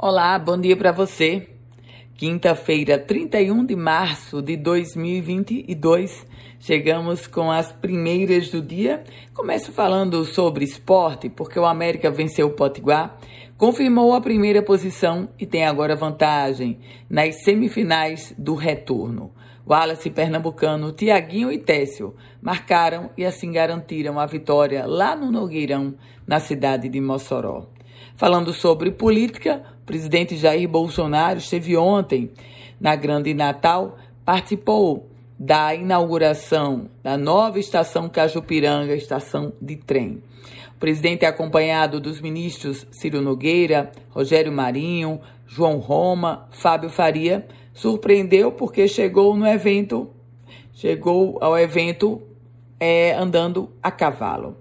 Olá, bom dia para você. Quinta-feira, 31 de março de 2022, chegamos com as primeiras do dia. Começo falando sobre esporte, porque o América venceu o Potiguar, confirmou a primeira posição e tem agora vantagem nas semifinais do retorno. Wallace Pernambucano, Tiaguinho e Técio marcaram e assim garantiram a vitória lá no Nogueirão, na cidade de Mossoró. Falando sobre política, presidente Jair Bolsonaro esteve ontem na Grande Natal, participou da inauguração da nova estação Cajupiranga, estação de trem. O presidente é acompanhado dos ministros Ciro Nogueira, Rogério Marinho, João Roma, Fábio Faria, surpreendeu porque chegou no evento, chegou ao evento é, andando a cavalo.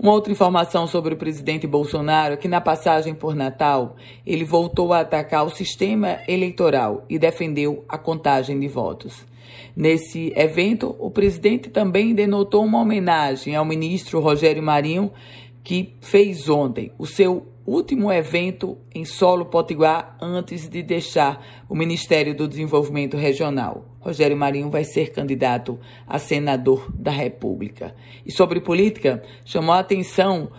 Uma outra informação sobre o presidente Bolsonaro é que na passagem por Natal, ele voltou a atacar o sistema eleitoral e defendeu a contagem de votos. Nesse evento, o presidente também denotou uma homenagem ao ministro Rogério Marinho, que fez ontem o seu último evento em solo potiguar antes de deixar o Ministério do Desenvolvimento Regional. Rogério Marinho vai ser candidato a senador da República. E sobre política, chamou a atenção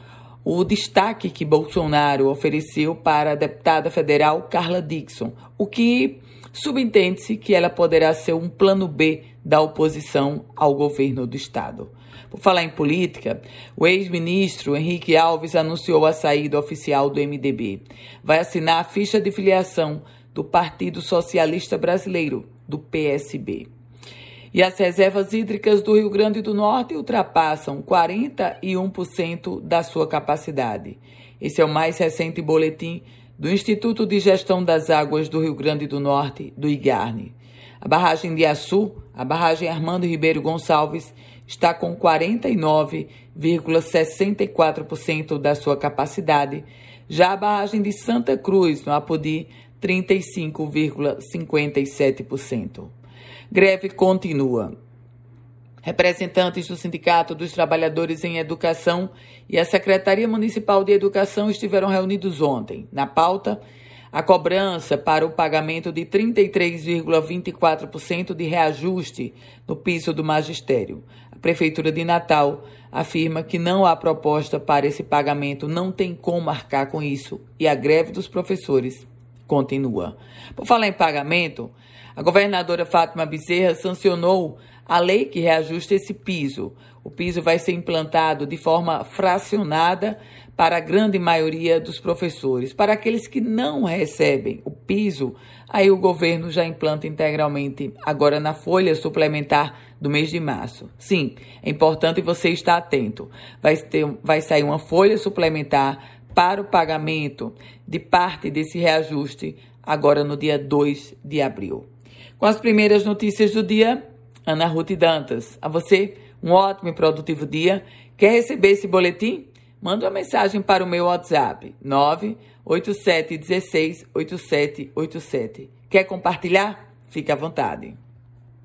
o destaque que Bolsonaro ofereceu para a deputada federal Carla Dixon, o que subentende-se que ela poderá ser um plano B da oposição ao governo do Estado. Por falar em política, o ex-ministro Henrique Alves anunciou a saída oficial do MDB. Vai assinar a ficha de filiação do Partido Socialista Brasileiro, do PSB. E as reservas hídricas do Rio Grande do Norte ultrapassam 41% da sua capacidade. Esse é o mais recente boletim do Instituto de Gestão das Águas do Rio Grande do Norte, do IGARNE. A barragem de Açu, a barragem Armando Ribeiro Gonçalves, está com 49,64% da sua capacidade. Já a barragem de Santa Cruz, no Apodi, 35,57%. Greve continua. Representantes do Sindicato dos Trabalhadores em Educação e a Secretaria Municipal de Educação estiveram reunidos ontem. Na pauta, a cobrança para o pagamento de 33,24% de reajuste no piso do magistério. A Prefeitura de Natal afirma que não há proposta para esse pagamento, não tem como marcar com isso e a greve dos professores continua. Por falar em pagamento, a governadora Fátima Bezerra sancionou a lei que reajusta esse piso. O piso vai ser implantado de forma fracionada para a grande maioria dos professores. Para aqueles que não recebem o piso, aí o governo já implanta integralmente agora na folha suplementar do mês de março. Sim, é importante você estar atento. Vai, ter, vai sair uma folha suplementar para o pagamento de parte desse reajuste agora no dia 2 de abril. Com as primeiras notícias do dia, Ana Ruth Dantas. A você, um ótimo e produtivo dia. Quer receber esse boletim? Manda uma mensagem para o meu WhatsApp 987 16 8787. Quer compartilhar? Fique à vontade.